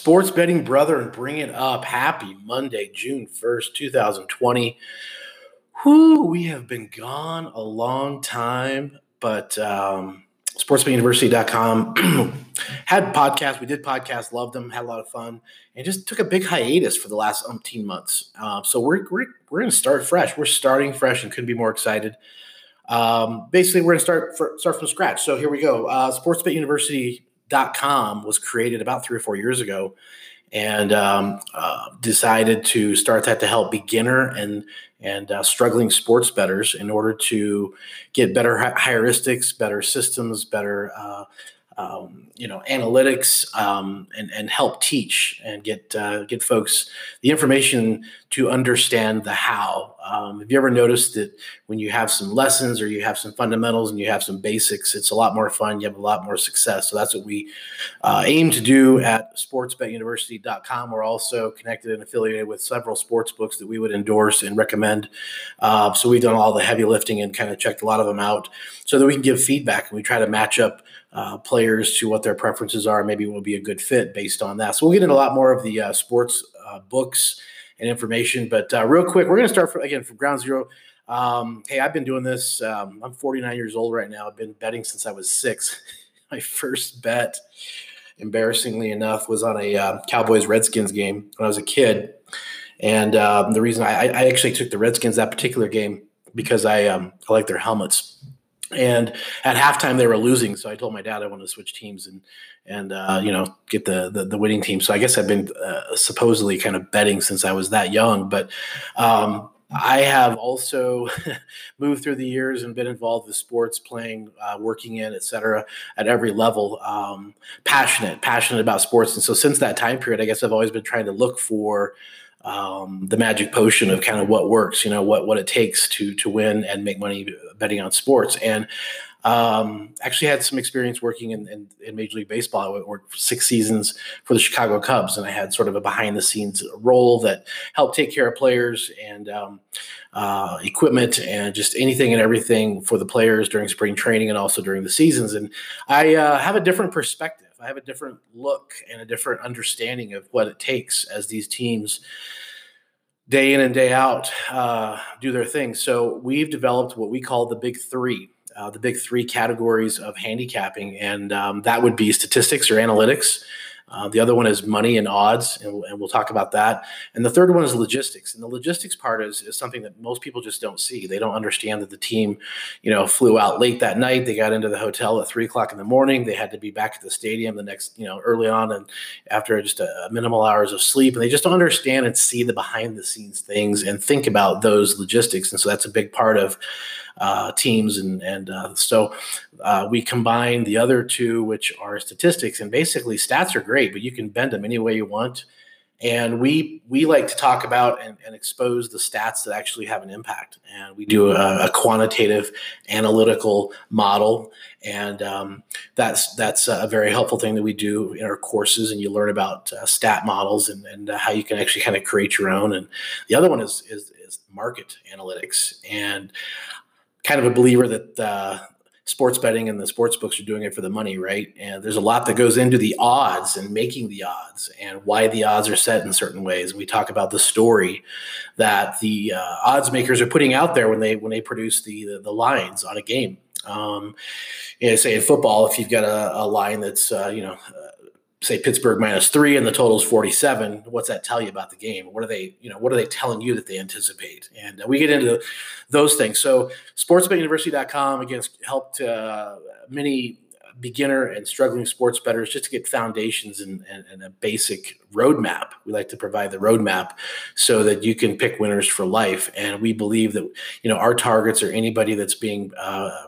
sports betting brother and bring it up. Happy Monday, June 1st, 2020. Whoo, we have been gone a long time, but um, sportsbetuniversity.com had podcasts. We did podcasts, loved them, had a lot of fun, and just took a big hiatus for the last umpteen months. Uh, so we're, we're, we're going to start fresh. We're starting fresh and couldn't be more excited. Um, basically, we're going to start for, start from scratch. So here we go. Uh, University com was created about three or four years ago and um, uh, decided to start that to help beginner and and uh, struggling sports betters in order to get better heuristics, better systems, better uh, um, you know analytics um, and and help teach and get uh, get folks the information to understand the how. Um, have you ever noticed that when you have some lessons or you have some fundamentals and you have some basics, it's a lot more fun. You have a lot more success. So that's what we uh, aim to do at sportsbetuniversity.com. We're also connected and affiliated with several sports books that we would endorse and recommend. Uh, so we've done all the heavy lifting and kind of checked a lot of them out so that we can give feedback and we try to match up uh, players to what their preferences are. Maybe will be a good fit based on that. So we'll get into a lot more of the uh, sports uh, books and information. But uh, real quick, we're going to start from, again from ground zero. Um, hey, I've been doing this. Um, I'm 49 years old right now. I've been betting since I was six. My first bet, embarrassingly enough, was on a uh, Cowboys Redskins game when I was a kid. And um, the reason I, I, actually took the Redskins that particular game because I um, I like their helmets. And at halftime, they were losing, so I told my dad I wanted to switch teams and and uh, you know get the, the, the winning team. So I guess I've been uh, supposedly kind of betting since I was that young. But um, I have also moved through the years and been involved with sports, playing, uh, working in, et cetera, at every level. Um, passionate, passionate about sports, and so since that time period, I guess I've always been trying to look for um, the magic potion of kind of what works, you know, what what it takes to to win and make money betting on sports. And um, actually had some experience working in, in, in, Major League Baseball. I worked for six seasons for the Chicago Cubs, and I had sort of a behind the scenes role that helped take care of players and um, uh, equipment and just anything and everything for the players during spring training and also during the seasons. And I uh, have a different perspective I have a different look and a different understanding of what it takes as these teams day in and day out uh, do their thing. So we've developed what we call the big three, uh, the big three categories of handicapping, and um, that would be statistics or analytics. Uh, the other one is money and odds, and, and, we'll talk about that. And the third one is logistics. And the logistics part is, is something that most people just don't see. They don't understand that the team, you know, flew out late that night. They got into the hotel at three o'clock in the morning. They had to be back at the stadium the next, you know, early on and after just a, a minimal hours of sleep. And they just don't understand and see the behind the scenes things and think about those logistics. And so that's a big part of uh, teams, and and uh, so uh, we combine the other two, which are statistics, and basically stats are great, but you can bend them any way you want. And we we like to talk about and, and expose the stats that actually have an impact. And we do a, a quantitative analytical model, and um, that's that's a very helpful thing that we do in our courses. And you learn about uh, stat models and, and uh, how you can actually kind of create your own. And the other one is is, is market analytics. And kind of a believer that uh, sports betting and the sports books are doing it for the money, right? And there's a lot that goes into the odds and making the odds and why the odds are set in certain ways. We talk about the story that the uh, odds makers are putting out there when they when they produce the the, the lines on a game. Um, you know, say in football, if you've got a, a line that's uh, you know say Pittsburgh minus three and the total is 47, what's that tell you about the game? What are they, you know, what are they telling you that they anticipate? And uh, we get into those things. So sportsbetuniversity.com again helped uh, many beginner and struggling sports bettors just to get foundations and, and, and, a basic roadmap. We like to provide the roadmap so that you can pick winners for life. And we believe that, you know, our targets are anybody that's being uh,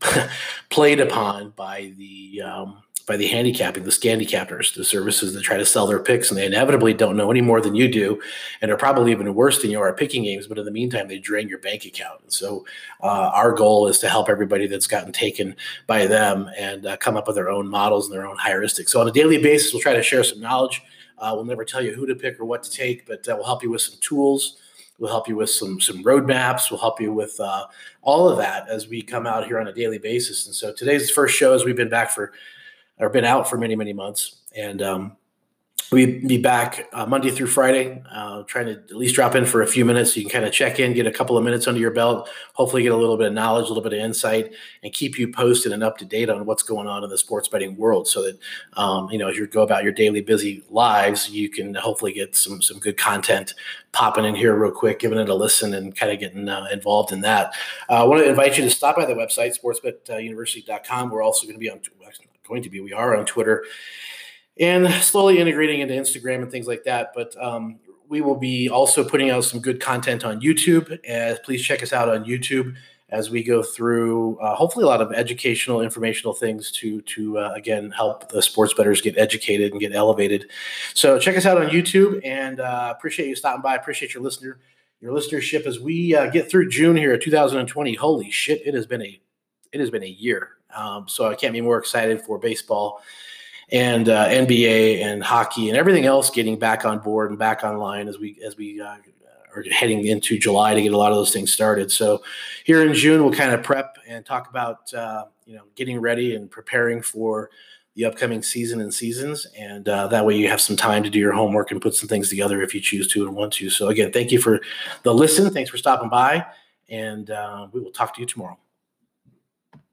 played upon by the, um, by the handicapping, the scandicappers, the services that try to sell their picks, and they inevitably don't know any more than you do, and are probably even worse than you are at picking games. But in the meantime, they drain your bank account. And so, uh, our goal is to help everybody that's gotten taken by them and uh, come up with their own models and their own heuristics. So, on a daily basis, we'll try to share some knowledge. Uh, we'll never tell you who to pick or what to take, but uh, we'll help you with some tools. We'll help you with some some roadmaps. We'll help you with uh, all of that as we come out here on a daily basis. And so today's the first show as we've been back for or been out for many many months and um, we be back uh, Monday through Friday, uh, trying to at least drop in for a few minutes so you can kind of check in, get a couple of minutes under your belt, hopefully get a little bit of knowledge, a little bit of insight, and keep you posted and up to date on what's going on in the sports betting world. So that um, you know, as you go about your daily busy lives, you can hopefully get some some good content popping in here real quick, giving it a listen, and kind of getting uh, involved in that. Uh, I want to invite you to stop by the website sportsbetuniversity.com. We're also going to be on going to be we are on Twitter and slowly integrating into Instagram and things like that. But um, we will be also putting out some good content on YouTube. And please check us out on YouTube as we go through uh, hopefully a lot of educational, informational things to to uh, again help the sports betters get educated and get elevated. So check us out on YouTube and uh, appreciate you stopping by. Appreciate your listener your listenership as we uh, get through June here, 2020. Holy shit! It has been a it has been a year. Um, so I can't be more excited for baseball and uh, NBA and hockey and everything else getting back on board and back online as we as we uh, are heading into July to get a lot of those things started. So here in June, we'll kind of prep and talk about uh, you know getting ready and preparing for the upcoming season and seasons, and uh, that way you have some time to do your homework and put some things together if you choose to and want to. So again, thank you for the listen. Thanks for stopping by, and uh, we will talk to you tomorrow.